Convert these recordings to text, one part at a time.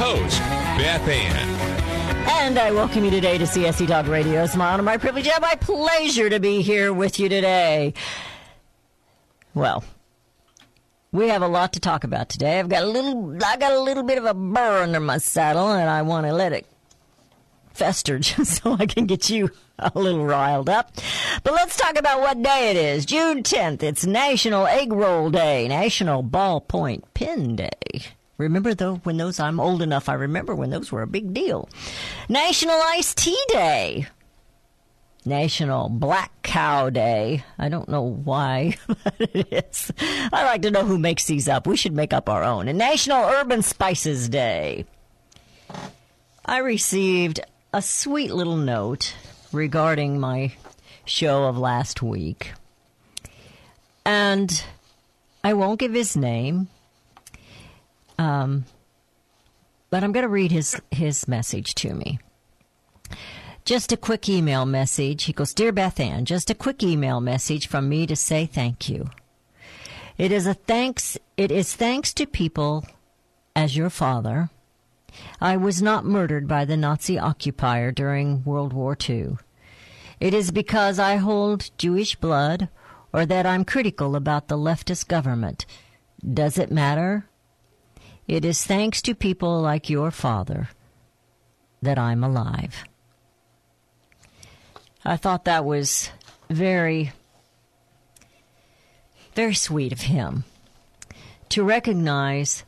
Host, Beth Ann. And I welcome you today to CSC Talk Radio. It's my honor, my privilege, and my pleasure to be here with you today. Well, we have a lot to talk about today. I've got a little, I got a little bit of a burr under my saddle, and I want to let it fester just so I can get you a little riled up. But let's talk about what day it is. June 10th. It's National Egg Roll Day, National Ballpoint Pen Day. Remember though when those I'm old enough I remember when those were a big deal. National Iced Tea Day. National Black Cow Day. I don't know why, but it is. I like to know who makes these up. We should make up our own. And National Urban Spices Day. I received a sweet little note regarding my show of last week. And I won't give his name. Um, but I'm going to read his, his message to me. Just a quick email message. He goes, Dear Beth Ann, just a quick email message from me to say thank you. It is a thanks, it is thanks to people as your father. I was not murdered by the Nazi occupier during World War II. It is because I hold Jewish blood or that I'm critical about the leftist government. Does it matter? It is thanks to people like your father that I'm alive. I thought that was very, very sweet of him to recognize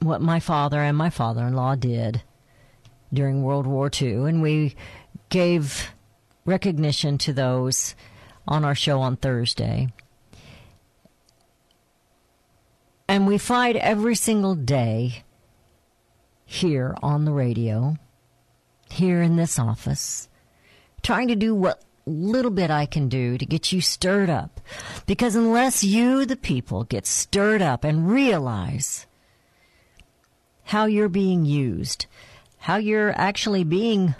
what my father and my father in law did during World War II. And we gave recognition to those on our show on Thursday. And we fight every single day here on the radio, here in this office, trying to do what little bit I can do to get you stirred up. Because unless you, the people, get stirred up and realize how you're being used, how you're actually being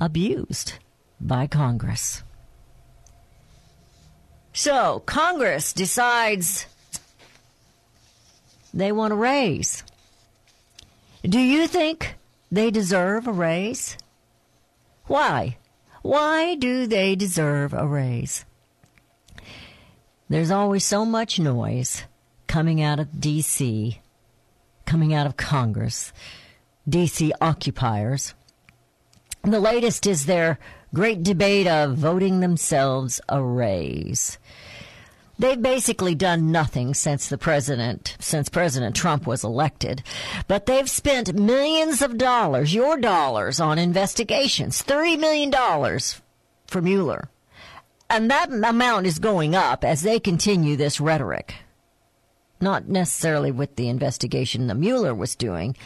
abused by Congress. So, Congress decides they want a raise. Do you think they deserve a raise? Why? Why do they deserve a raise? There's always so much noise coming out of D.C., coming out of Congress, D.C. occupiers. The latest is their great debate of voting themselves a raise. They've basically done nothing since the president, since President Trump was elected, but they've spent millions of dollars, your dollars, on investigations. $30 million for Mueller. And that amount is going up as they continue this rhetoric. Not necessarily with the investigation that Mueller was doing,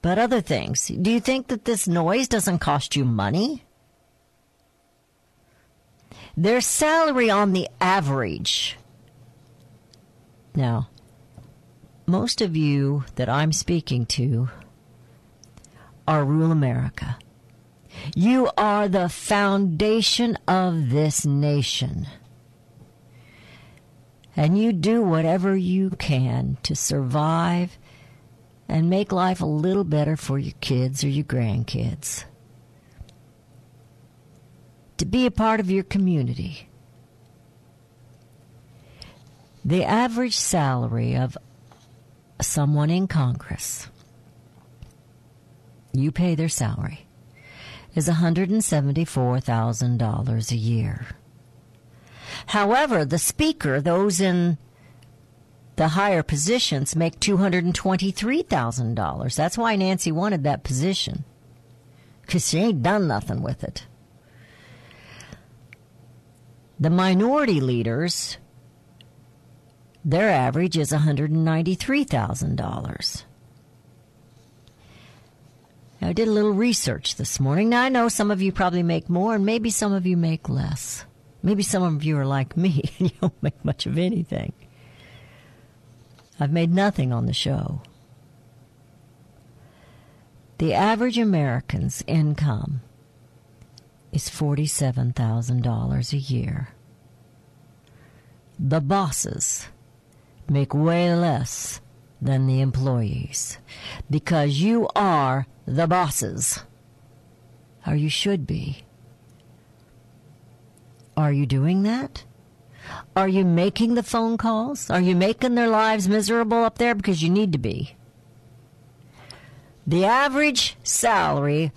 but other things. Do you think that this noise doesn't cost you money? Their salary on the average. Now, most of you that I'm speaking to are rural America. You are the foundation of this nation. And you do whatever you can to survive and make life a little better for your kids or your grandkids to be a part of your community. The average salary of someone in Congress, you pay their salary, is $174,000 a year. However, the speaker, those in the higher positions, make $223,000. That's why Nancy wanted that position, because she ain't done nothing with it. The minority leaders Their average is $193,000. I did a little research this morning. Now, I know some of you probably make more, and maybe some of you make less. Maybe some of you are like me and you don't make much of anything. I've made nothing on the show. The average American's income is $47,000 a year. The bosses make way less than the employees because you are the bosses. Or you should be. Are you doing that? Are you making the phone calls? Are you making their lives miserable up there? Because you need to be. The average salary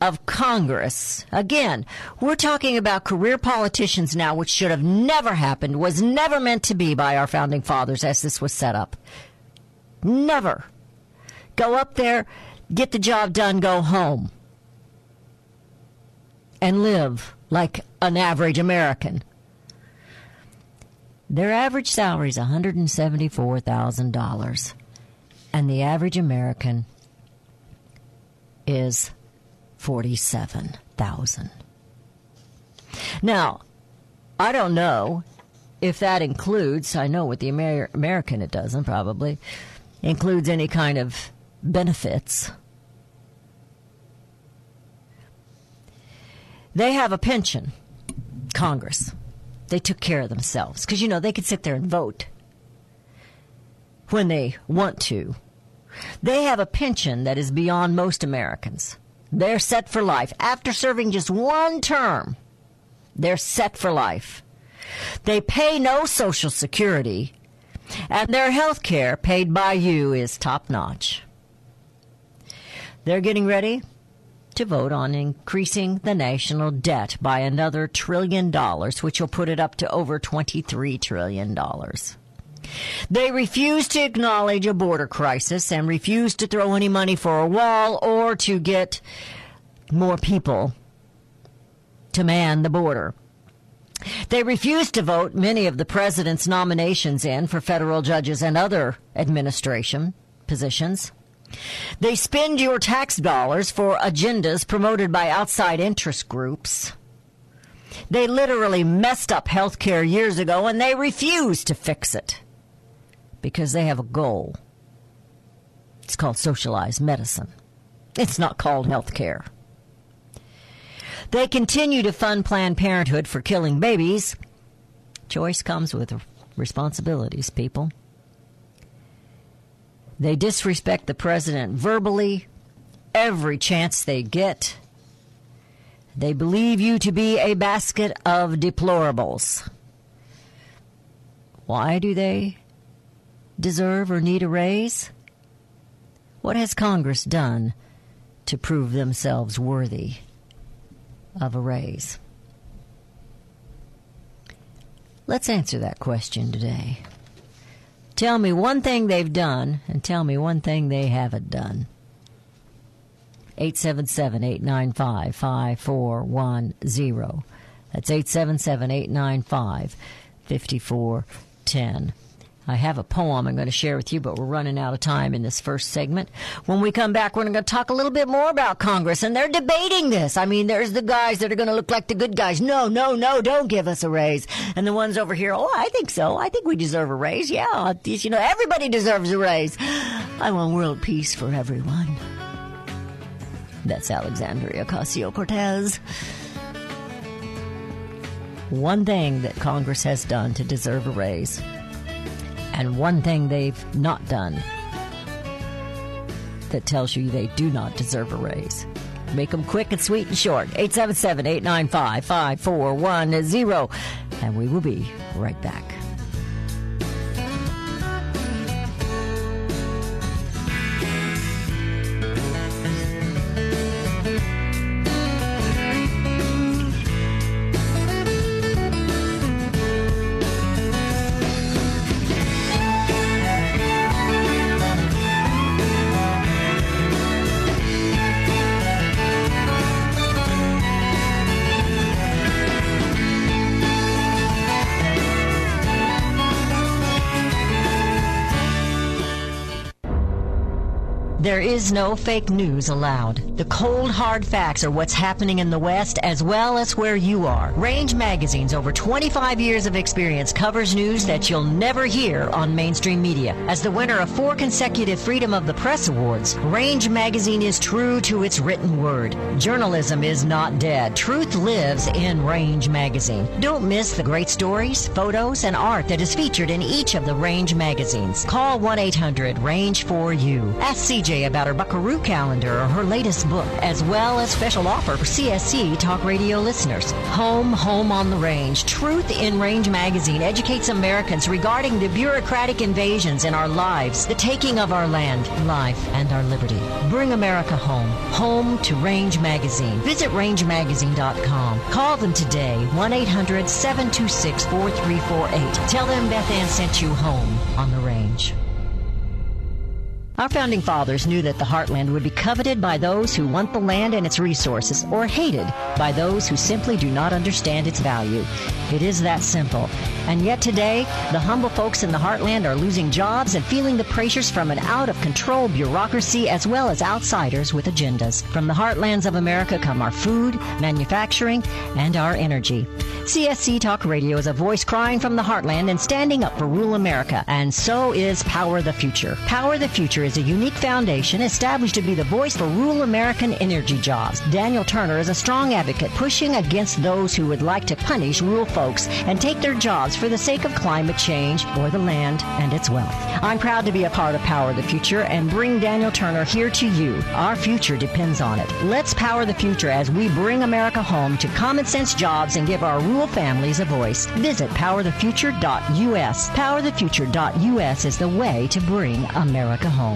of Congress, again, we're talking about career politicians now, which should have never happened, was never meant to be by our founding fathers as this was set up. Never. Go up there, get the job done, go home. And live like an average American. Their average salary is $174,000. And the average American is 47,000. Now, I don't know if that includes, I know with the Amer- American it doesn't probably, includes any kind of benefits. They have a pension, Congress. They took care of themselves because, you know, they could sit there and vote when they want to. They have a pension that is beyond most Americans. They're set for life. After serving just one term, they're set for life. They pay no Social Security, and their health care paid by you is top notch. They're getting ready to vote on increasing the national debt by another trillion dollars, which will put it up to over $23 trillion. They refuse to acknowledge a border crisis and refuse to throw any money for a wall or to get more people to man the border. They refuse to vote many of the president's nominations in for federal judges and other administration positions. They spend your tax dollars for agendas promoted by outside interest groups. They literally messed up health care years ago and they refuse to fix it because they have a goal. It's called socialized medicine. It's not called health care. They continue to fund Planned Parenthood for killing babies. Choice comes with responsibilities, people. They disrespect the president verbally every chance they get. They believe you to be a basket of deplorables. Why do they deserve or need a raise? What has Congress done to prove themselves worthy of a raise? Let's answer that question today. Tell me one thing they've done and tell me one thing they haven't done. 877 895 5410. That's 877 895 5410. I have a poem I'm going to share with you, but we're running out of time in this first segment. When we come back, we're going to talk a little bit more about Congress, and they're debating this. I mean, there's the guys that are going to look like the good guys. No, no, no, don't give us a raise. And the ones over here, oh, I think so. I think we deserve a raise. Yeah, you know, everybody deserves a raise. I want world peace for everyone. That's Alexandria Ocasio Cortez. One thing that Congress has done to deserve a raise and one thing they've not done that tells you they do not deserve a raise. Make them quick and sweet and short. 877 895 5410. And we will be right back. Is no fake news allowed. The cold, hard facts are what's happening in the West as well as where you are. Range Magazine's over 25 years of experience covers news that you'll never hear on mainstream media. As the winner of four consecutive Freedom of the Press Awards, Range Magazine is true to its written word. Journalism is not dead. Truth lives in Range Magazine. Don't miss the great stories, photos, and art that is featured in each of the Range magazines. Call 1 800 Range for You. Ask CJ about her Buckaroo calendar or her latest book, as well as special offer for CSC Talk Radio listeners. Home, Home on the Range. Truth in Range magazine educates Americans regarding the bureaucratic invasions in our lives, the taking of our land, life, and our liberty. Bring America home. Home to Range Magazine. Visit rangemagazine.com. Call them today, 1 800 726 4348. Tell them Beth Ann sent you home on the range. Our founding fathers knew that the heartland would be coveted by those who want the land and its resources, or hated by those who simply do not understand its value. It is that simple. And yet today, the humble folks in the heartland are losing jobs and feeling the pressures from an out of control bureaucracy as well as outsiders with agendas. From the heartlands of America come our food, manufacturing, and our energy. CSC Talk Radio is a voice crying from the heartland and standing up for rural America, and so is Power the Future. Power the Future is a unique foundation established to be the voice for rural American energy jobs. Daniel Turner is a strong advocate pushing against those who would like to punish rural folks and take their jobs for the sake of climate change or the land and its wealth. I'm proud to be a part of Power the Future and bring Daniel Turner here to you. Our future depends on it. Let's power the future as we bring America home to common sense jobs and give our rural families a voice. Visit powerthefuture.us. Powerthefuture.us is the way to bring America home.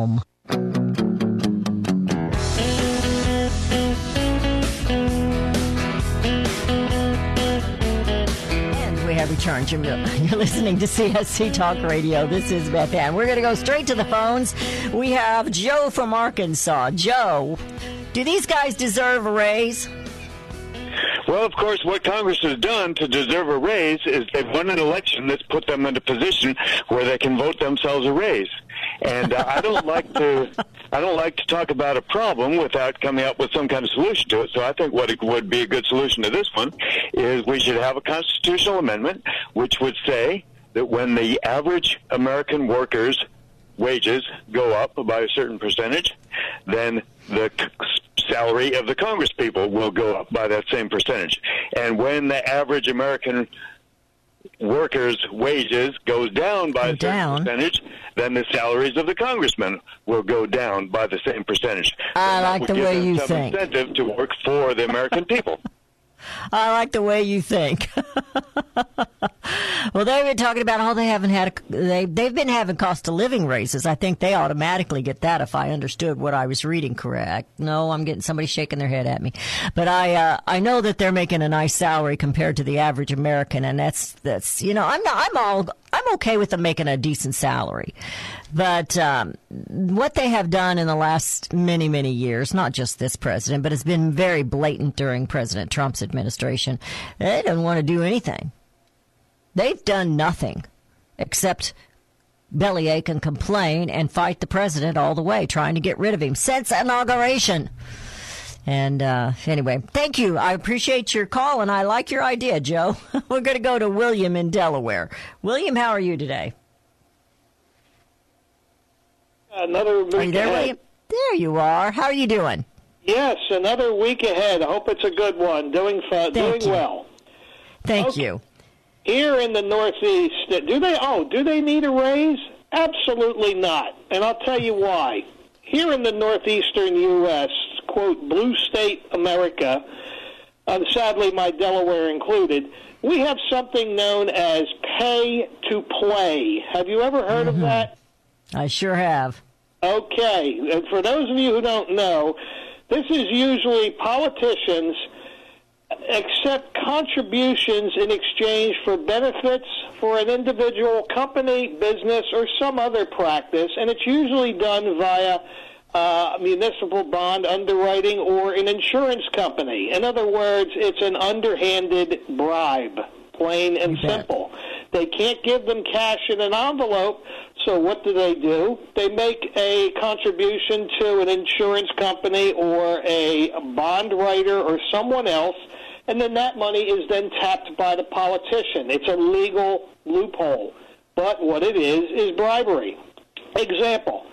And we have returned. You're, you're listening to CSC Talk Radio. This is Beth Ann. We're going to go straight to the phones. We have Joe from Arkansas. Joe, do these guys deserve a raise? Well, of course, what Congress has done to deserve a raise is they've won an election that's put them in a position where they can vote themselves a raise. And uh, I don't like to, I don't like to talk about a problem without coming up with some kind of solution to it. So I think what would be a good solution to this one is we should have a constitutional amendment which would say that when the average American worker's wages go up by a certain percentage, then the salary of the Congress people will go up by that same percentage. And when the average American workers' wages goes down by a certain percentage, then the salaries of the congressmen will go down by the same percentage. I like the way you think. incentive to work for the American people. I like the way you think. well, they've been talking about how they haven't had a, they they've been having cost of living raises. I think they automatically get that if I understood what I was reading correct. No, I'm getting somebody shaking their head at me, but I uh, I know that they're making a nice salary compared to the average American, and that's that's you know I'm not, I'm all I'm okay with them making a decent salary, but um, what they have done in the last many many years, not just this president, but it's been very blatant during President Trump's administration. They don't want to do anything. They've done nothing except bellyache and complain and fight the president all the way, trying to get rid of him since inauguration. And uh, anyway, thank you. I appreciate your call and I like your idea, Joe. We're going to go to William in Delaware. William, how are you today? Another week you there, ahead. There you are. How are you doing? Yes, another week ahead. I hope it's a good one. Doing fun, doing you. well. Thank Okay. you. Here in the Northeast, do they? Oh, do they need a raise? Absolutely not, and I'll tell you why. Here in the northeastern U.S., quote blue state America, sadly my Delaware included, we have something known as pay to play. Have you ever heard of mm-hmm. that? I sure have. Okay, for those of you who don't know, this is usually politicians accept contributions in exchange for benefits for an individual company, business, or some other practice, and it's usually done via uh, municipal bond underwriting or an insurance company. In other words, it's an underhanded bribe, plain and simple. They can't give them cash in an envelope, so what do they do? They make a contribution to an insurance company or a bond writer or someone else, and then that money is then tapped by the politician. It's a legal loophole. But what it is, is bribery. Example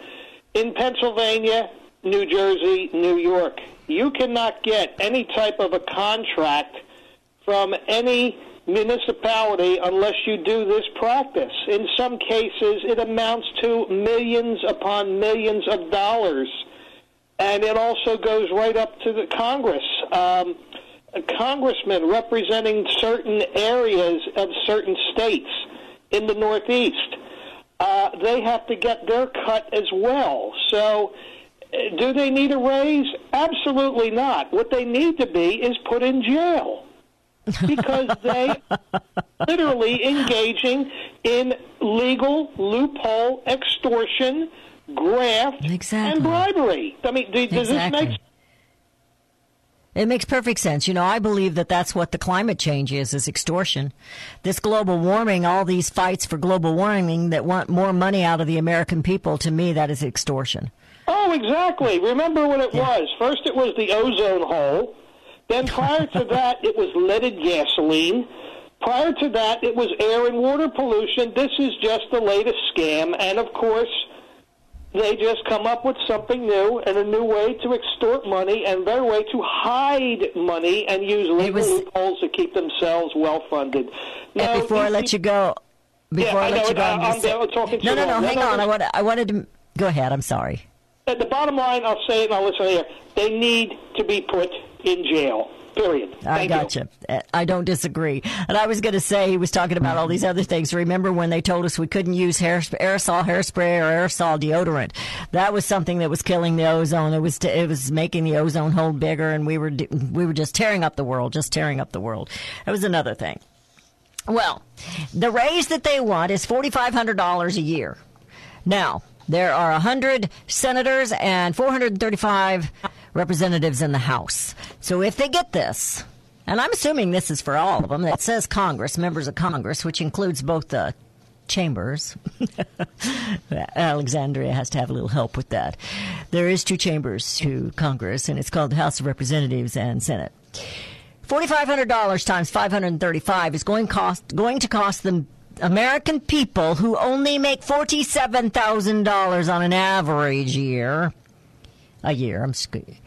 in Pennsylvania, New Jersey, New York, you cannot get any type of a contract from any municipality unless you do this practice. In some cases, it amounts to millions upon millions of dollars. And it also goes right up to the Congress. Um, a congressman representing certain areas of certain states in the Northeast uh, they have to get their cut as well. So, uh, do they need a raise? Absolutely not. What they need to be is put in jail because they literally engaging in legal loophole extortion, graft, Exactly. and bribery. I mean, does Exactly. this make It makes perfect sense. You know, I believe that that's what the climate change is, is extortion. This global warming, all these fights for global warming that want more money out of the American people, to me, that is extortion. Oh, exactly. Remember what it was. First, it was the ozone hole. Then, prior to that, it was leaded gasoline. Prior to that, it was air and water pollution. This is just the latest scam. And, of course, they just come up with something new and a new way to extort money and their way to hide money and use legal was- loopholes to keep themselves well funded. And before I let you go, before Yeah, I I let know you go, it. I'm uh, I- gonna I'm say- done talking no, no, no, hang on. I want, I wanted to go ahead. I'm sorry. At the bottom line, I'll say it and I'll listen here. They need to be put in jail. Period. I got you. you. I don't disagree. And I was going to say he was talking about all these other things. Remember when they told us we couldn't use hair, aerosol hairspray or aerosol deodorant? That was something that was killing the ozone. It was t- it was making the ozone hole bigger, and we were d- we were just tearing up the world, just tearing up the world. That was another thing. Well, the raise that they want is forty five hundred dollars a year. Now, there are 100 senators and 435 representatives in the House. So if they get this, and I'm assuming this is for all of them, that says Congress, members of Congress, which includes both the chambers. Alexandria has to have a little help with that. There is two chambers to Congress, and it's called the House of Representatives and Senate. $4,500 times 535 is going cost going to cost the American people who only make $47,000 on an average year a year. I'm sc-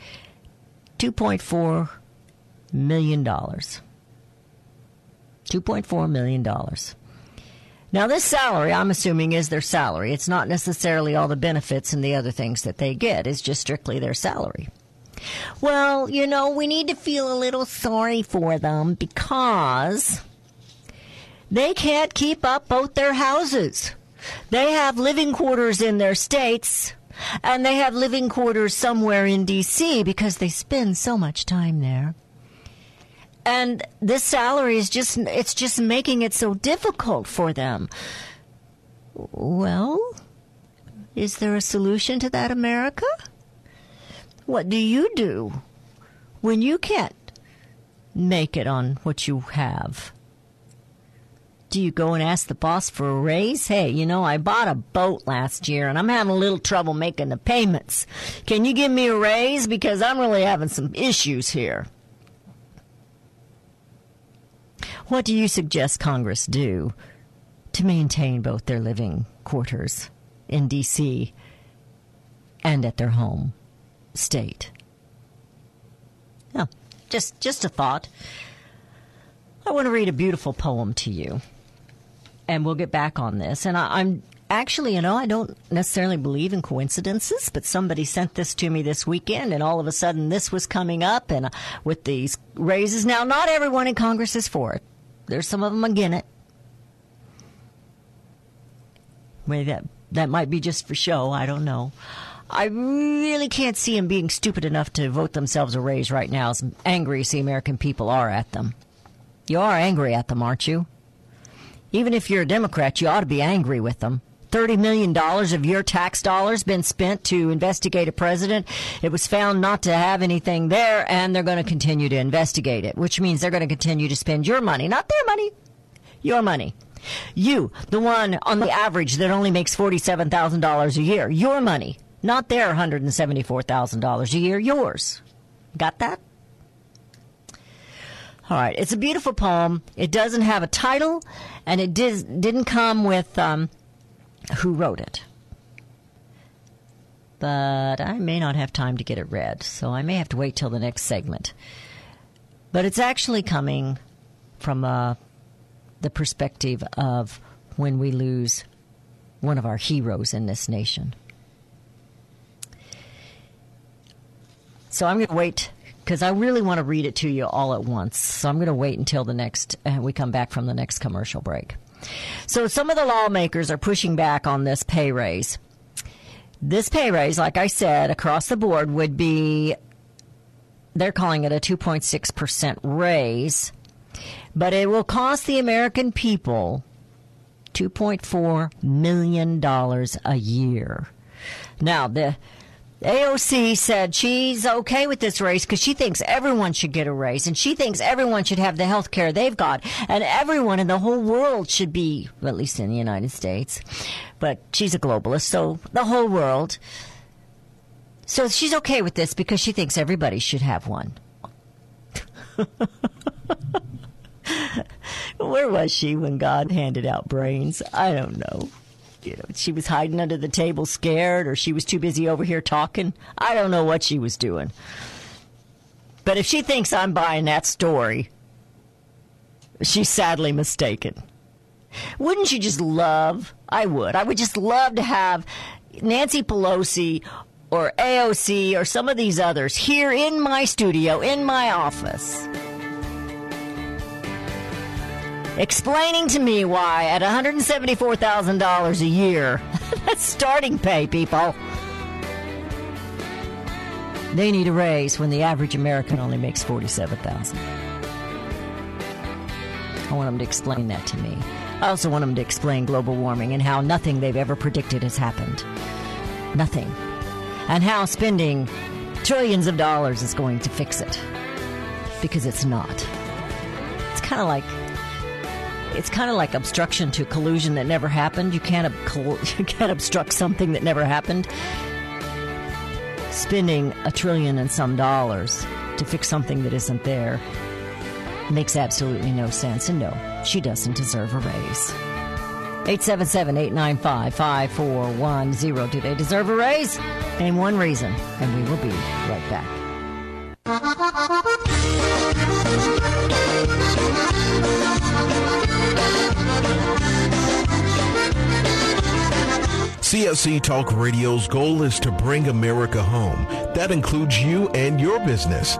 2.4 million dollars. 2.4 million dollars. Now this salary, I'm assuming is their salary. It's not necessarily all the benefits and the other things that they get. It's just strictly their salary. Well, you know, we need to feel a little sorry for them because they can't keep up both their houses. They have living quarters in their states and they have living quarters somewhere in DC because they spend so much time there. And this salary is just it's just making it so difficult for them. Well, is there a solution to that, America? What do you do when you can't make it on what you have? Do you go and ask the boss for a raise? Hey, you know, I bought a boat last year and I'm having a little trouble making the payments. Can you give me a raise? Because I'm really having some issues here. What do you suggest Congress do to maintain both their living quarters in D.C. and at their home state. Yeah, just just a thought. I want to read a beautiful poem to you, and we'll get back on this. And I, I'm actually, you know, I don't necessarily believe in coincidences, but somebody sent this to me this weekend, and all of a sudden this was coming up, and uh, with these raises. Now, not everyone in Congress is for it. There's some of them against it. Maybe that that might be just for show. I don't know. I really can't see them being stupid enough to vote themselves a raise right now, as angry as the American people are at them. You are angry at them, aren't you? Even if you're a Democrat, you ought to be angry with them. $30 million of your tax dollars been spent to investigate a president. It was found not to have anything there, and they're going to continue to investigate it, which means they're going to continue to spend your money, not their money, your money. You, the one on the average that only makes $47,000 a year, your money, not their $174,000 a year, yours. Got that? All right. It's a beautiful poem. It doesn't have a title, and it did, didn't come with um, who wrote it. But I may not have time to get it read, so I may have to wait till the next segment. But it's actually coming from uh, the perspective of when we lose one of our heroes in this nation. So I'm going to wait because I really want to read it to you all at once. So I'm going to wait until the next uh, we come back from the next commercial break. So some of the lawmakers are pushing back on this pay raise. This pay raise, like I said, across the board would be they're calling it a 2.6% raise, but it will cost the American people $2.4 million a year. Now, the AOC said she's okay with this race because she thinks everyone should get a raise and she thinks everyone should have the health care they've got and everyone in the whole world should be, at least in the United States. But she's a globalist, so the whole world. So she's okay with this because she thinks everybody should have one. Where was she when God handed out brains? I don't know. She was hiding under the table scared, or she was too busy over here talking. I don't know what she was doing. But if she thinks I'm buying that story, she's sadly mistaken. Wouldn't you just love? I would. I would just love to have Nancy Pelosi or AOC or some of these others here in my studio, in my office explaining to me why at $174,000 a year, that's starting pay, people. They need a raise when the average American only makes 47,000. I want them to explain that to me. I also want them to explain global warming and how nothing they've ever predicted has happened. Nothing. And how spending trillions of dollars is going to fix it. Because it's not. It's kind of like it's kind of like obstruction to collusion that never happened. You can't ob- you can't obstruct something that never happened. Spending a trillion and some dollars to fix something that isn't there makes absolutely no sense. And no, she doesn't deserve a raise. 877-895-5410. Do they deserve a raise? Name one reason, and we will be right back. CSC Talk Radio's goal is to bring America home. That includes you and your business.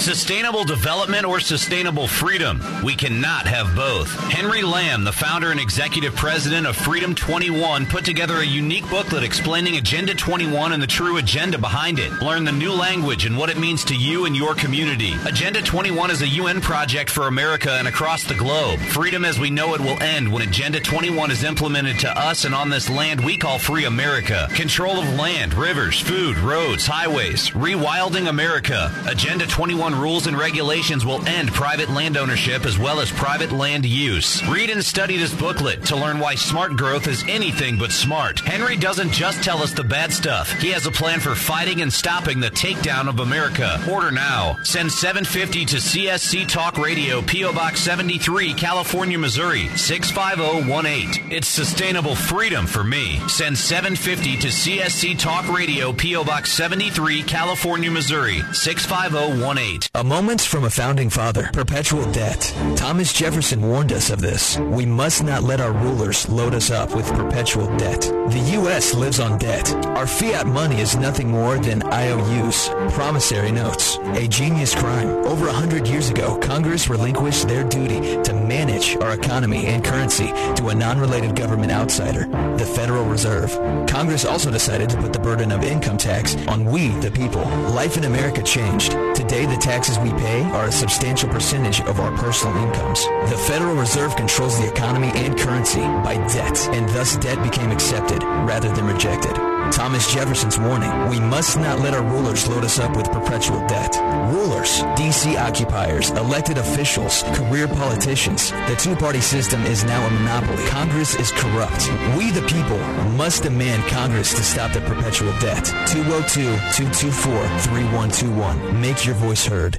Sustainable development or sustainable freedom? We cannot have both. Henry Lamb, the founder and executive president of Freedom 21, put together a unique booklet explaining Agenda 21 and the true agenda behind it. Learn the new language and what it means to you and your community. Agenda 21 is a UN project for America and across the globe. Freedom as we know it will end when Agenda 21 is implemented to us and on this land we call free America. Control of land, rivers, food, roads, highways. Rewilding America. Agenda 21 rules and regulations will end private land ownership as well as private land use. Read and study this booklet to learn why smart growth is anything but smart. Henry doesn't just tell us the bad stuff. He has a plan for fighting and stopping the takedown of America. Order now. Send 750 to CSC Talk Radio, P.O. Box 73, California, Missouri, 65018. It's sustainable freedom for me. Send 750 to CSC Talk Radio, P.O. Box 73, California, Missouri, 65018. A moment from a founding father. Perpetual debt. Thomas Jefferson warned us of this. We must not let our rulers load us up with perpetual debt. The U.S. lives on debt. Our fiat money is nothing more than IOUs, promissory notes, a genius crime. Over a hundred years ago, Congress relinquished their duty to manage our economy and currency to a non-related government outsider, the Federal Reserve. Congress also decided to put the burden of income tax on we, the people. Life in America changed. Today, the taxes we pay are a substantial percentage of our personal incomes. The Federal Reserve controls the economy and currency by debt, and thus debt became accepted rather than rejected. Thomas Jefferson's warning, we must not let our rulers load us up with perpetual debt. Rulers, DC occupiers, elected officials, career politicians. The two-party system is now a monopoly. Congress is corrupt. We the people must demand Congress to stop the perpetual debt. 202-224-3121. Make your voice heard.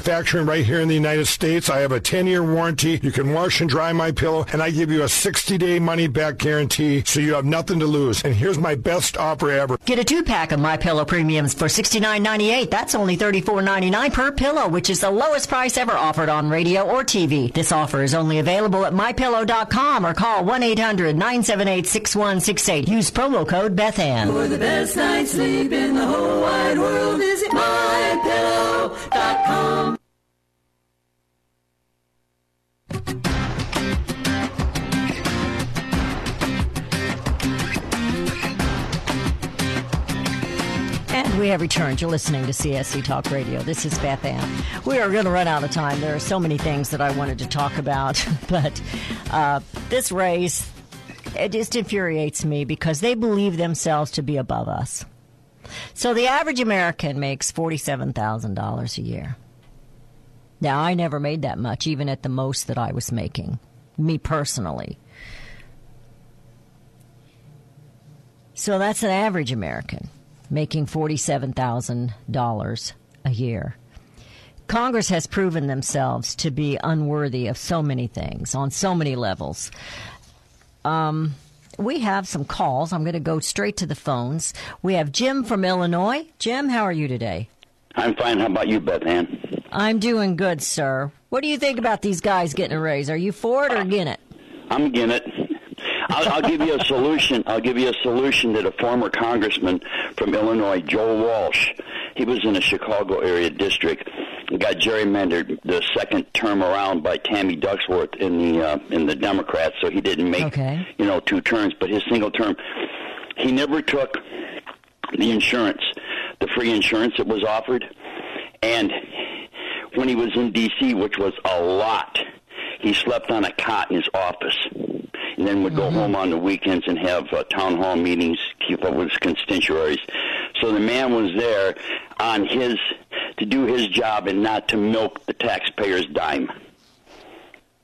right here in the United States. I have a 10-year warranty. You can wash and dry my pillow, and I give you a 60-day money-back guarantee, so you have nothing to lose. And here's my best offer ever. Get a two-pack of My Pillow premiums for $69.98. That's only $34.99 per pillow, which is the lowest price ever offered on radio or TV. This offer is only available at MyPillow.com or call 1-800-978-6168. Use promo code BethAnn. For the best night's sleep in the whole wide world, visit mypillow.com. And we have returned. You're listening to CSC Talk Radio. This is Beth Ann. We are going to run out of time. There are so many things that I wanted to talk about, but uh, this race, it just infuriates me because they believe themselves to be above us. So the average American makes $47,000 a year. Now, I never made that much, even at the most that I was making, me personally. So that's an average American making $47,000 a year. Congress has proven themselves to be unworthy of so many things on so many levels. Um, we have some calls. I'm going to go straight to the phones. We have Jim from Illinois. Jim, how are you today? I'm fine. How about you, Beth Ann? I'm doing good, sir. What do you think about these guys getting a raise? Are you for it or against it? I'm against it. I'll, I'll give you a solution. I'll give you a solution that a former congressman from Illinois, Joe Walsh, he was in a Chicago area district, got gerrymandered the second term around by Tammy Duckworth in the uh, in the Democrats, so he didn't make Okay. you know two terms, but his single term, he never took the insurance, the free insurance that was offered, and when he was in D.C., which was a lot, he slept on a cot in his office and then would go home on the weekends and have uh, town hall meetings, keep up with his constituaries. So the man was there on his to do his job and not to milk the taxpayer's dime.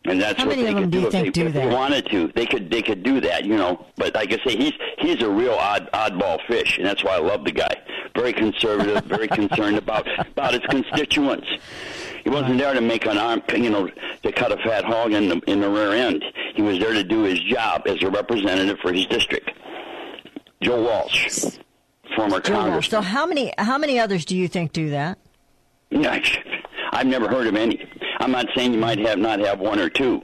And that's How what many they of them could do you if think they, do if they that? wanted to. They could they could do that, you know. But like I say, he's he's a real odd oddball fish, and that's why I love the guy very conservative, very concerned about about his constituents. He wasn't there to make an arm, you know, to cut a fat hog in the in the rear end. He was there to do his job as a representative for his district. Joe Walsh, former Joe Walsh. congressman. So how many how many others do you think do that? Yeah, I've never heard of any. I'm not saying you might have not have one or two,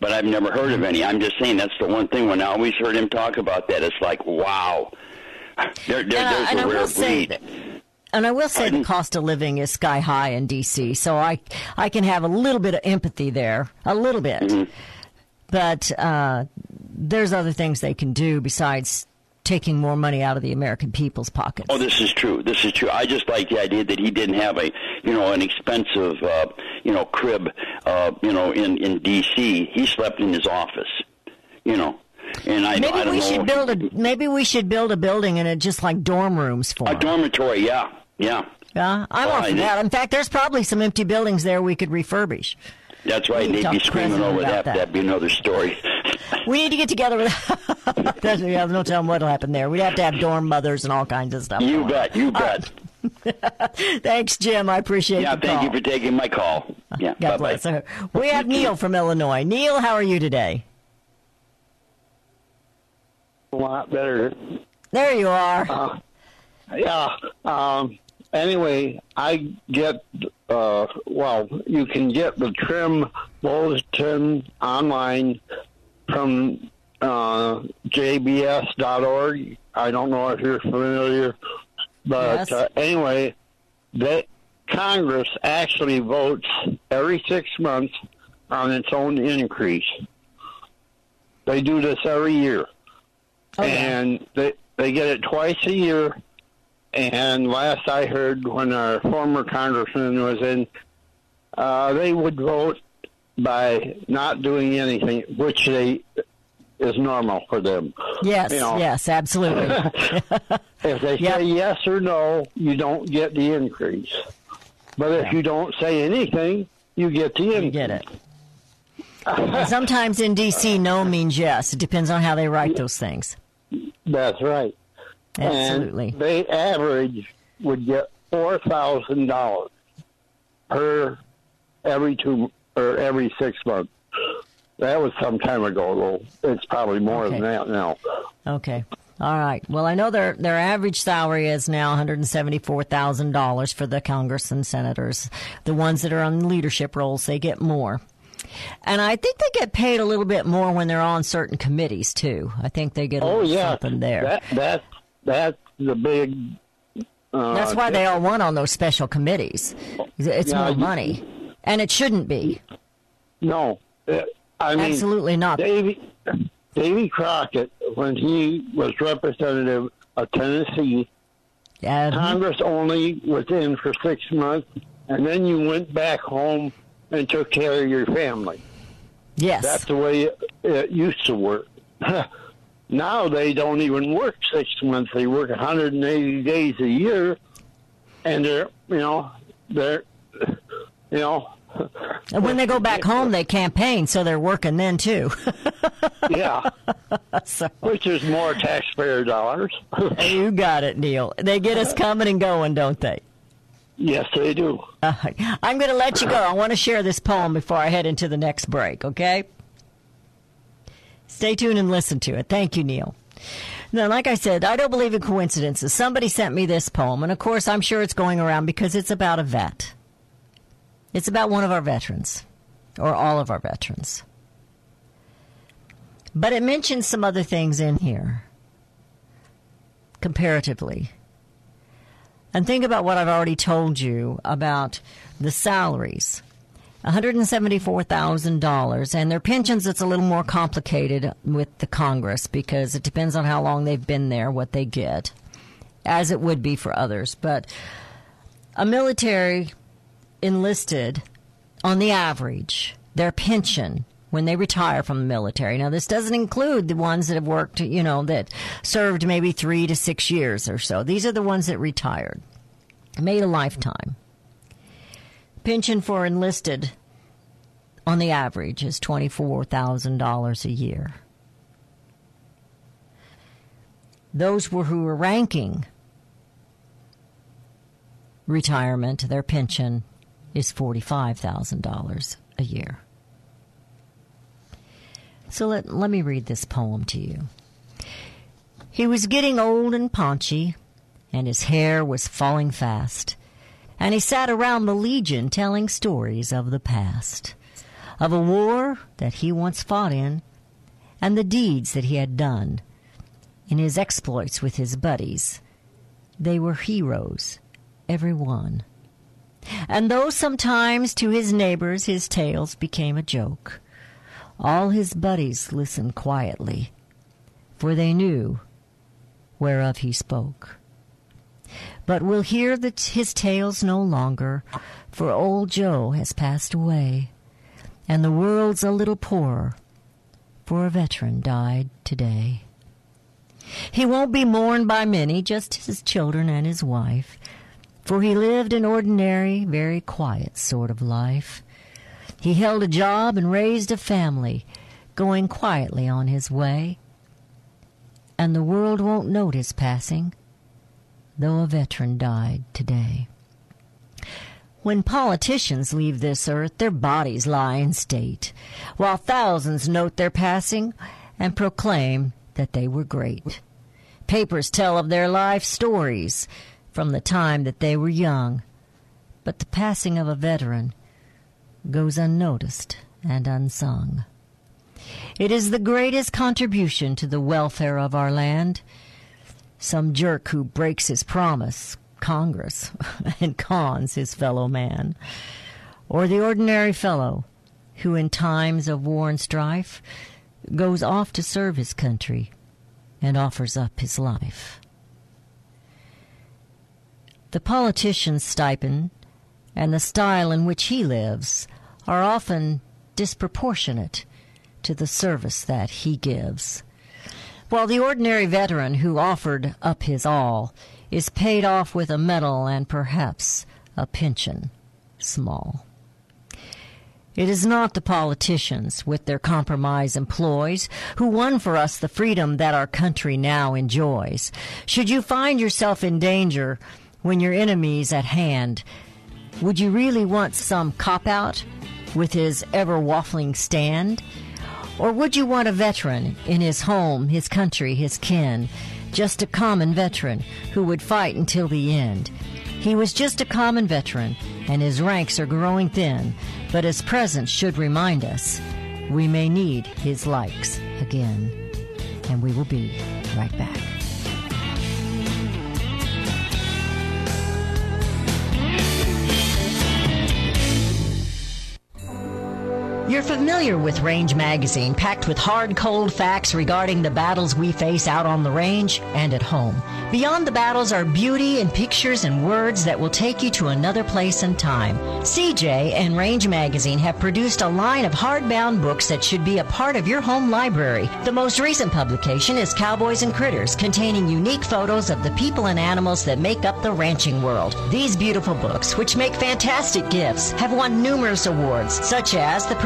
but I've never heard of any. I'm just saying that's the one thing. When I always heard him talk about that, it's like, wow, there, there, And I- there's and I a will rare say breed. that- And I will say the cost of living is sky high in DC, so I I can have a little bit of empathy there, a little bit. Mm-hmm. But uh, there's other things they can do besides taking more money out of the American people's pockets. Oh, this is true. This is true. I just like the idea that he didn't have a, you know, an expensive, uh, you know, crib, uh, you know, in in D.C. He slept in his office, you know, and I, maybe I we should build a maybe we should build a building and it just like dorm rooms for a 'em. dormitory. Yeah, yeah. Yeah, I'm Well, all I for that. In fact, there's probably some empty buildings there we could refurbish. That's right. They'd be screaming over that. that. That'd be another story. We need to get together with. That's, yeah, no telling what'll happen there. We'd have to have dorm mothers and all kinds of stuff. You going bet. You bet. on. Thanks, Jim. I appreciate yeah. the Thank call. you for taking my call. Yeah. God bye bless. bye. her. We have Neil from Illinois. Neil, how are you today? a lot better. There you are. Uh, yeah. Um, anyway, I get, uh, well, you can get the trim bulletin online from uh, jbs.org. I don't know if you're familiar, but Yes. uh, anyway, they, Congress actually votes every six months on its own increase. They do this every year and they they get it twice a year. And last I heard, when our former congressman was in, uh, they would vote by not doing anything, which they is normal for them. Yes, You know. yes, absolutely. If they Yep. say yes or no, you don't get the increase. But if you don't say anything, you get the increase. You get it. Sometimes in D.C., no means yes. It depends on how they write those things. That's right. Absolutely. And they average would get four thousand dollars per every two or every six months. That was some time ago, though. It's probably more than that now. Okay. All right. Well, I know their their average salary is now one hundred seventy four thousand dollars for the Congress and senators. The ones that are on leadership roles, they get more. And I think they get paid a little bit more when they're on certain committees too. I think they get a Oh little yeah, something there. That that that's the big. Uh, That's why they all want on those special committees. It's Yeah, more you- money, and it shouldn't be. No, uh, I mean Absolutely not. Davy Davy Crockett, when he was representative of Tennessee, Congress only was in for six months, and then you went back home and took care of your family. yes. That's the way it, it used to work. now they don't even work six months; they work 180 days a year, and they're you know they're you know and when they go back home, they campaign, so they're working then too. yeah, so which is more taxpayer dollars. you got it, Neil. They get us coming and going, don't they? yes, they do. Uh, I'm going to let you go. I want to share this poem before I head into the next break, okay? Stay tuned and listen to it. Thank you, Neil. Now, like I said, I don't believe in coincidences. Somebody sent me this poem, and of course, I'm sure it's going around because it's about a vet. It's about one of our veterans, or all of our veterans. But it mentions some other things in here, comparatively. And think about what I've already told you about the salaries. $174,000 and their pensions it's a little more complicated with the Congress because it depends on how long they've been there what they get as it would be for others. But a military enlisted on the average their pension when they retire from the military. Now this doesn't include the ones that have worked you know that served maybe 3 to 6 years or so. These are the ones that retired made a lifetime pension for enlisted on the average is $24,000 a year. Those were who were ranking retirement, their pension is $45,000 a year. So let, let me read this poem to you. He was getting old and paunchy, and his hair was falling fast, and he sat around the Legion telling stories of the past, of a war that he once fought in, and the deeds that he had done in his exploits with his buddies. They were heroes, every one. And though sometimes to his neighbors his tales became a joke, all his buddies listened quietly, for they knew whereof he spoke. But we'll hear the, his tales no longer, for old Joe has passed away, and the world's a little poorer, for a veteran died today. He won't be mourned by many, just his children and his wife, for he lived an ordinary, very quiet sort of life. He held a job and raised a family, going quietly on his way. And the world won't note his passing, though a veteran died today. When politicians leave this earth, their bodies lie in state, while thousands note their passing and proclaim that they were great. Papers tell of their life stories from the time that they were young, but the passing of a veteran goes unnoticed and unsung. It is the greatest contribution to the welfare of our land. Some jerk who breaks his promise, Congress, and cons his fellow man, or the ordinary fellow who, in times of war and strife, goes off to serve his country and offers up his life. The politician's stipend and the style in which he lives are often disproportionate to the service that he gives. While the ordinary veteran who offered up his all is paid off with a medal and perhaps a pension, small. It is not the politicians, with their compromise employs, who won for us the freedom that our country now enjoys. Should you find yourself in danger when your enemy's at hand, would you really want some cop out with his ever waffling stand? Or would you want a veteran in his home, his country, his kin? Just a common veteran who would fight until the end. He was just a common veteran, and his ranks are growing thin, but his presence should remind us we may need his likes again. And we will be right back. You're familiar with Range Magazine, packed with hard, cold facts regarding the battles we face out on the range and at home. Beyond the battles are beauty and pictures and words that will take you to another place and time. CJ and Range Magazine have produced a line of hardbound books that should be a part of your home library. The most recent publication is Cowboys and Critters, containing unique photos of the people and animals that make up the ranching world. These beautiful books, which make fantastic gifts, have won numerous awards, such as the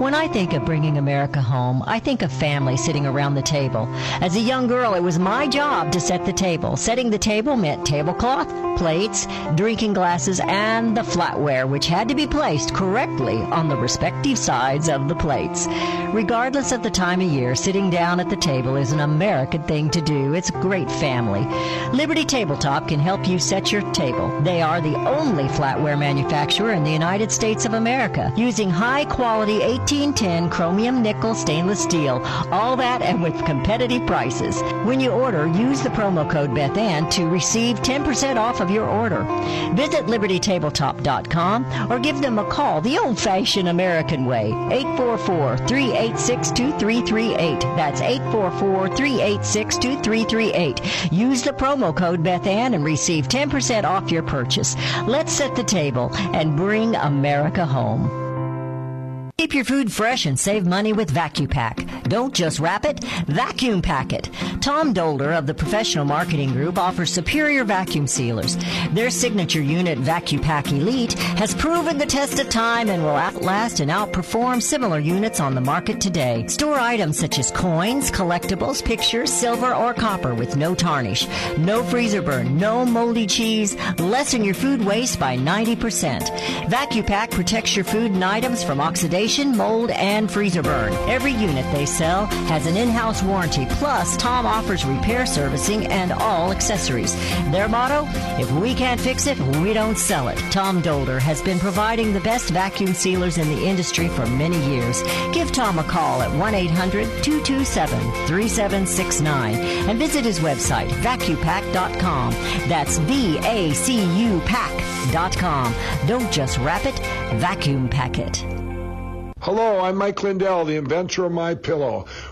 When I think of bringing America home, I think of family sitting around the table. As a young girl, it was my job to set the table. Setting the table meant tablecloth, plates, drinking glasses, and the flatware, which had to be placed correctly on the respective sides of the plates. Regardless of the time of year, sitting down at the table is an American thing to do. It's great family. Liberty Tabletop can help you set your table. They are the only flatware manufacturer in the United States of America, using high quality 18 1810 chromium nickel stainless steel. All that and with competitive prices. When you order, use the promo code BethAnn to receive 10% off of your order. Visit libertytabletop.com or give them a call the old fashioned American way. 844 386 2338. That's 844 386 2338. Use the promo code BethAnn and receive 10% off your purchase. Let's set the table and bring America home. Keep your food fresh and save money with VacuPack. Don't just wrap it, vacuum pack it. Tom Dolder of the Professional Marketing Group offers superior vacuum sealers. Their signature unit, VacuPack Elite, has proven the test of time and will outlast and outperform similar units on the market today. Store items such as coins, collectibles, pictures, silver, or copper with no tarnish, no freezer burn, no moldy cheese. Lessen your food waste by 90%. VacuPack protects your food and items from oxidation mold, and freezer burn. Every unit they sell has an in-house warranty. Plus, Tom offers repair servicing and all accessories. Their motto, if we can't fix it, we don't sell it. Tom Dolder has been providing the best vacuum sealers in the industry for many years. Give Tom a call at 1-800-227-3769 and visit his website, vacupack.com. That's V-A-C-U pack.com. Don't just wrap it, vacuum pack it. Hello, I'm Mike Lindell, the inventor of My Pillow.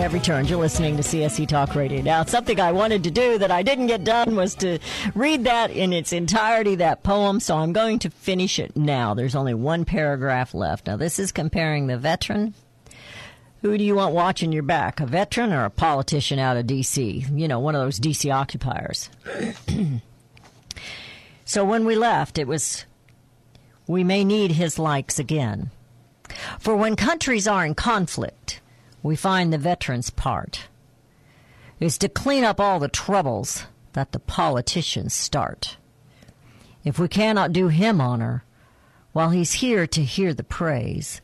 Have returned. You're listening to CSC Talk Radio. Now, something I wanted to do that I didn't get done was to read that in its entirety, that poem, so I'm going to finish it now. There's only one paragraph left. Now, this is comparing the veteran. Who do you want watching your back, a veteran or a politician out of D.C.? You know, one of those D.C. occupiers. so when we left, it was, we may need his likes again. For when countries are in conflict, we find the veteran's part is to clean up all the troubles that the politicians start. If we cannot do him honor while he's here to hear the praise,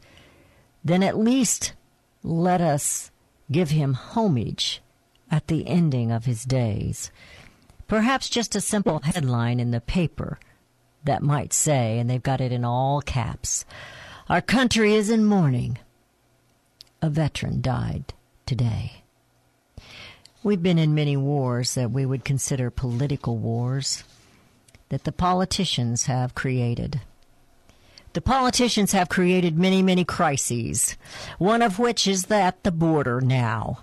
then at least let us give him homage at the ending of his days. Perhaps just a simple headline in the paper that might say, and they've got it in all caps, Our country is in mourning a veteran died today. We've been in many wars that we would consider political wars that the politicians have created. The politicians have created many, many crises, one of which is that the border now.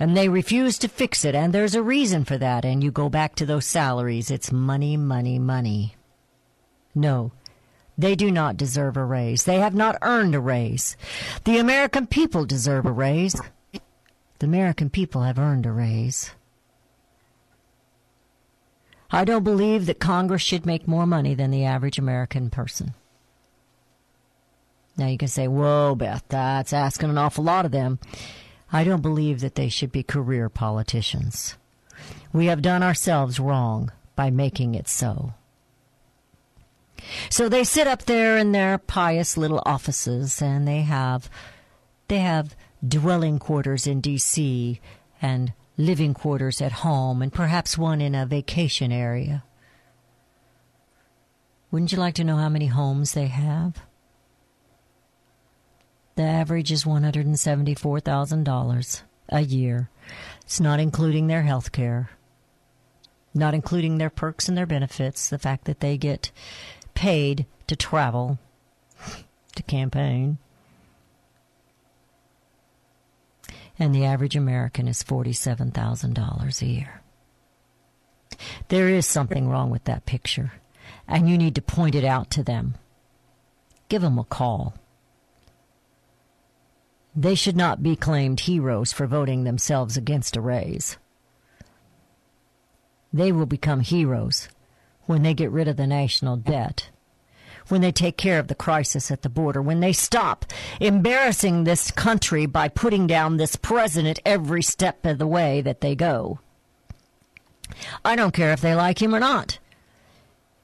And they refuse to fix it, and there's a reason for that. And you go back to those salaries. It's money, money, money. No, they do not deserve a raise. They have not earned a raise. The American people deserve a raise. The American people have earned a raise. I don't believe that Congress should make more money than the average American person. Now you can say, whoa, Beth, that's asking an awful lot of them. I don't believe that they should be career politicians. We have done ourselves wrong by making it so. So they sit up there in their pious little offices and they have they have dwelling quarters in DC and living quarters at home and perhaps one in a vacation area. Wouldn't you like to know how many homes they have? The average is $174,000 a year. It's not including their health care. not including their perks and their benefits, the fact that they get paid to travel to campaign. And the average American is $47,000 a year. There is something wrong with that picture, and you need to point it out to them. Give them a call. They should not be claimed heroes for voting themselves against a raise. They will become heroes when they get rid of the national debt, when they take care of the crisis at the border, when they stop embarrassing this country by putting down this president every step of the way that they go. I don't care if they like him or not.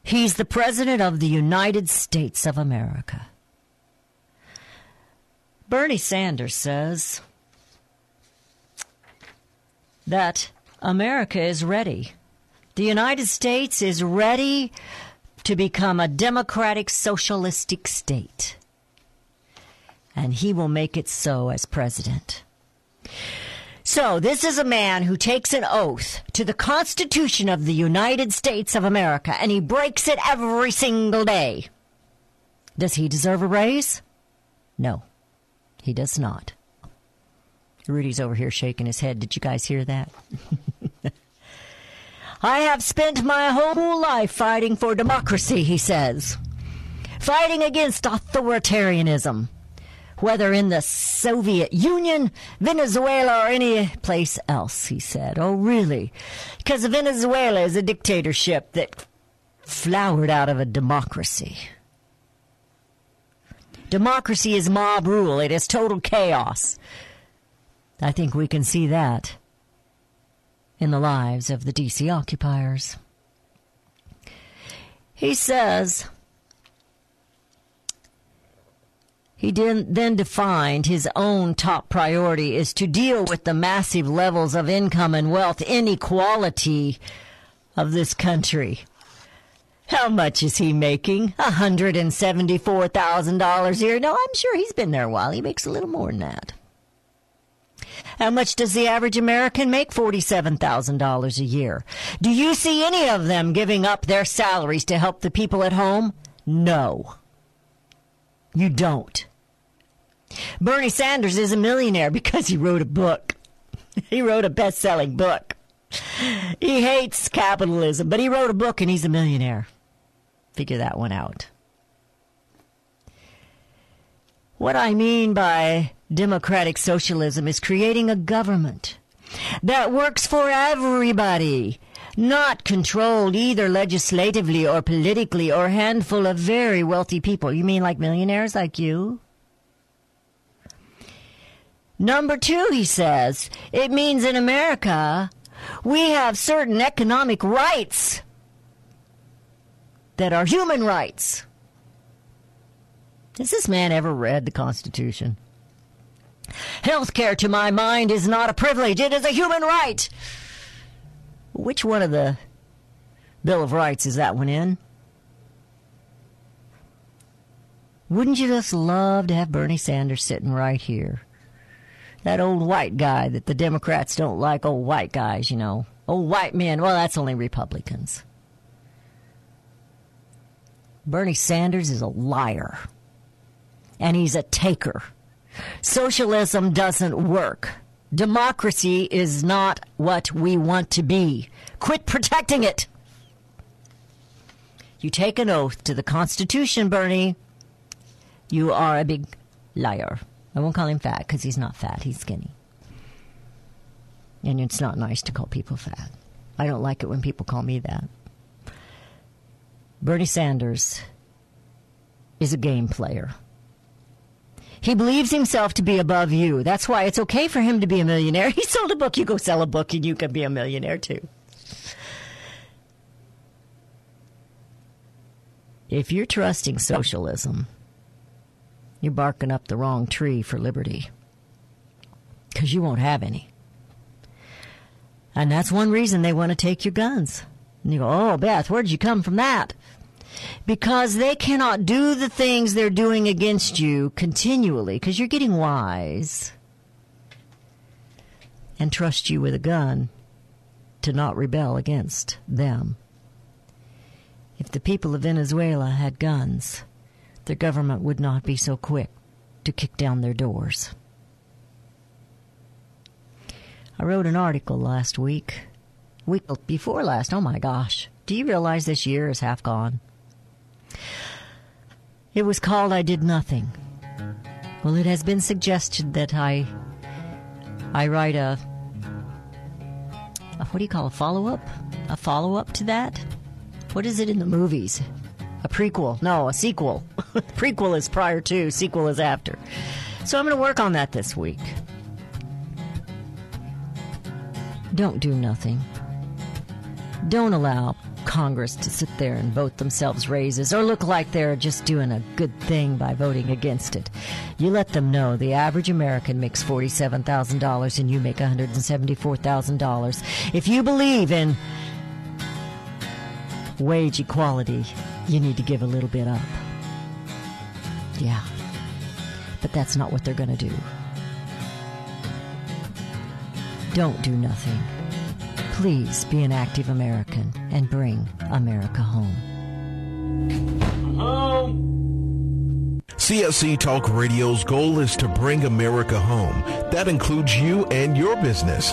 He's the President of the United States of America. Bernie Sanders says that America is ready. The United States is ready to become a democratic socialistic state. And he will make it so as president. So, this is a man who takes an oath to the Constitution of the United States of America, and he breaks it every single day. Does he deserve a raise? No, he does not. Rudy's over here shaking his head. Did you guys hear that? I have spent my whole life fighting for democracy, he says. Fighting against authoritarianism whether in the Soviet Union, Venezuela, or any place else, he said. Oh, really? Because Venezuela is a dictatorship that flowered out of a democracy. Democracy is mob rule. It is total chaos. I think we can see that in the lives of the DC occupiers. He says, He then defined his own top priority is to deal with the massive levels of income and wealth inequality of this country. How much is he making? $174,000 a year. No, I'm sure he's been there a while. He makes a little more than that. How much does the average American make? $47,000 a year. Do you see any of them giving up their salaries to help the people at home? No. You don't. Bernie Sanders is a millionaire because he wrote a book. He wrote a best selling book. He hates capitalism, but he wrote a book and he's a millionaire. Figure that one out. What I mean by democratic socialism is creating a government that works for everybody, not controlled either legislatively or politically or handful of very wealthy people. You mean like millionaires like you? Number two, he says, it means in America we have certain economic rights that are human rights. Has this man ever read the Constitution? Health care, to my mind, is not a privilege, it is a human right. Which one of the Bill of Rights is that one in? Wouldn't you just love to have Bernie Sanders sitting right here? that old white guy that the Democrats don't like old white guys, you know. Old white men. Well, that's only Republicans. Bernie Sanders is a liar. And he's a taker. Socialism doesn't work. Democracy is not what we want to be. Quit protecting it. You take an oath to the Constitution, Bernie. You are a big liar. I won't call him fat because he's not fat. He's skinny. And it's not nice to call people fat. I don't like it when people call me that. Bernie Sanders is a game player. He believes himself to be above you. That's why it's okay for him to be a millionaire. He sold a book. You go sell a book and you can be a millionaire too. If you're trusting socialism, you're barking up the wrong tree for liberty. Because you won't have any. And that's one reason they want to take your guns. And you go, oh, Beth, where'd you come from that? Because they cannot do the things they're doing against you continually because you're getting wise and trust you with a gun to not rebel against them. If the people of Venezuela had guns, their government would not be so quick to kick down their doors. I wrote an article last week, week before last. Oh my gosh. Do you realize this year is half gone? It was called I Did Nothing. Well, it has been suggested that I I write a, a what do you call a follow up? A follow up to that? What is it in the movies? A prequel? No, a sequel. prequel is prior to, sequel is after. So I'm going to work on that this week. Don't do nothing. Don't allow Congress to sit there and vote themselves raises or look like they're just doing a good thing by voting against it. You let them know the average American makes $47,000 and you make $174,000. If you believe in wage equality, you need to give a little bit up. Yeah. But that's not what they're going to do. Don't do nothing. Please be an active American and bring America home. CSC Talk Radio's goal is to bring America home. That includes you and your business.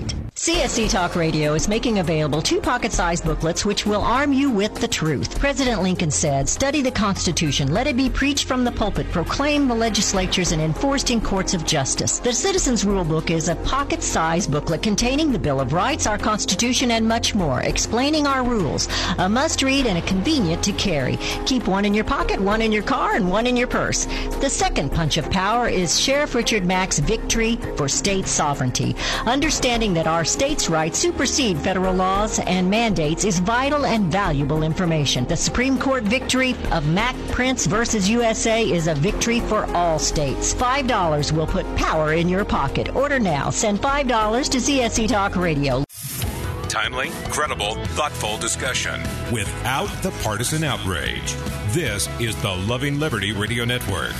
CSC Talk Radio is making available two pocket-sized booklets which will arm you with the truth. President Lincoln said, study the Constitution, let it be preached from the pulpit, proclaimed the legislatures, and enforced in courts of justice. The Citizens Rule Book is a pocket-sized booklet containing the Bill of Rights, our Constitution, and much more, explaining our rules. A must-read and a convenient to carry. Keep one in your pocket, one in your car, and one in your purse. The second punch of power is Sheriff Richard Mack's Victory for State Sovereignty. Understanding that our states' rights supersede federal laws and mandates is vital and valuable information. The Supreme Court victory of Mack Printz versus USA is a victory for all states. $5 will put power in your pocket. Order now. Send $5 to CSC Talk Radio. Timely, credible, thoughtful discussion without the partisan outrage. This is the Loving Liberty Radio Network.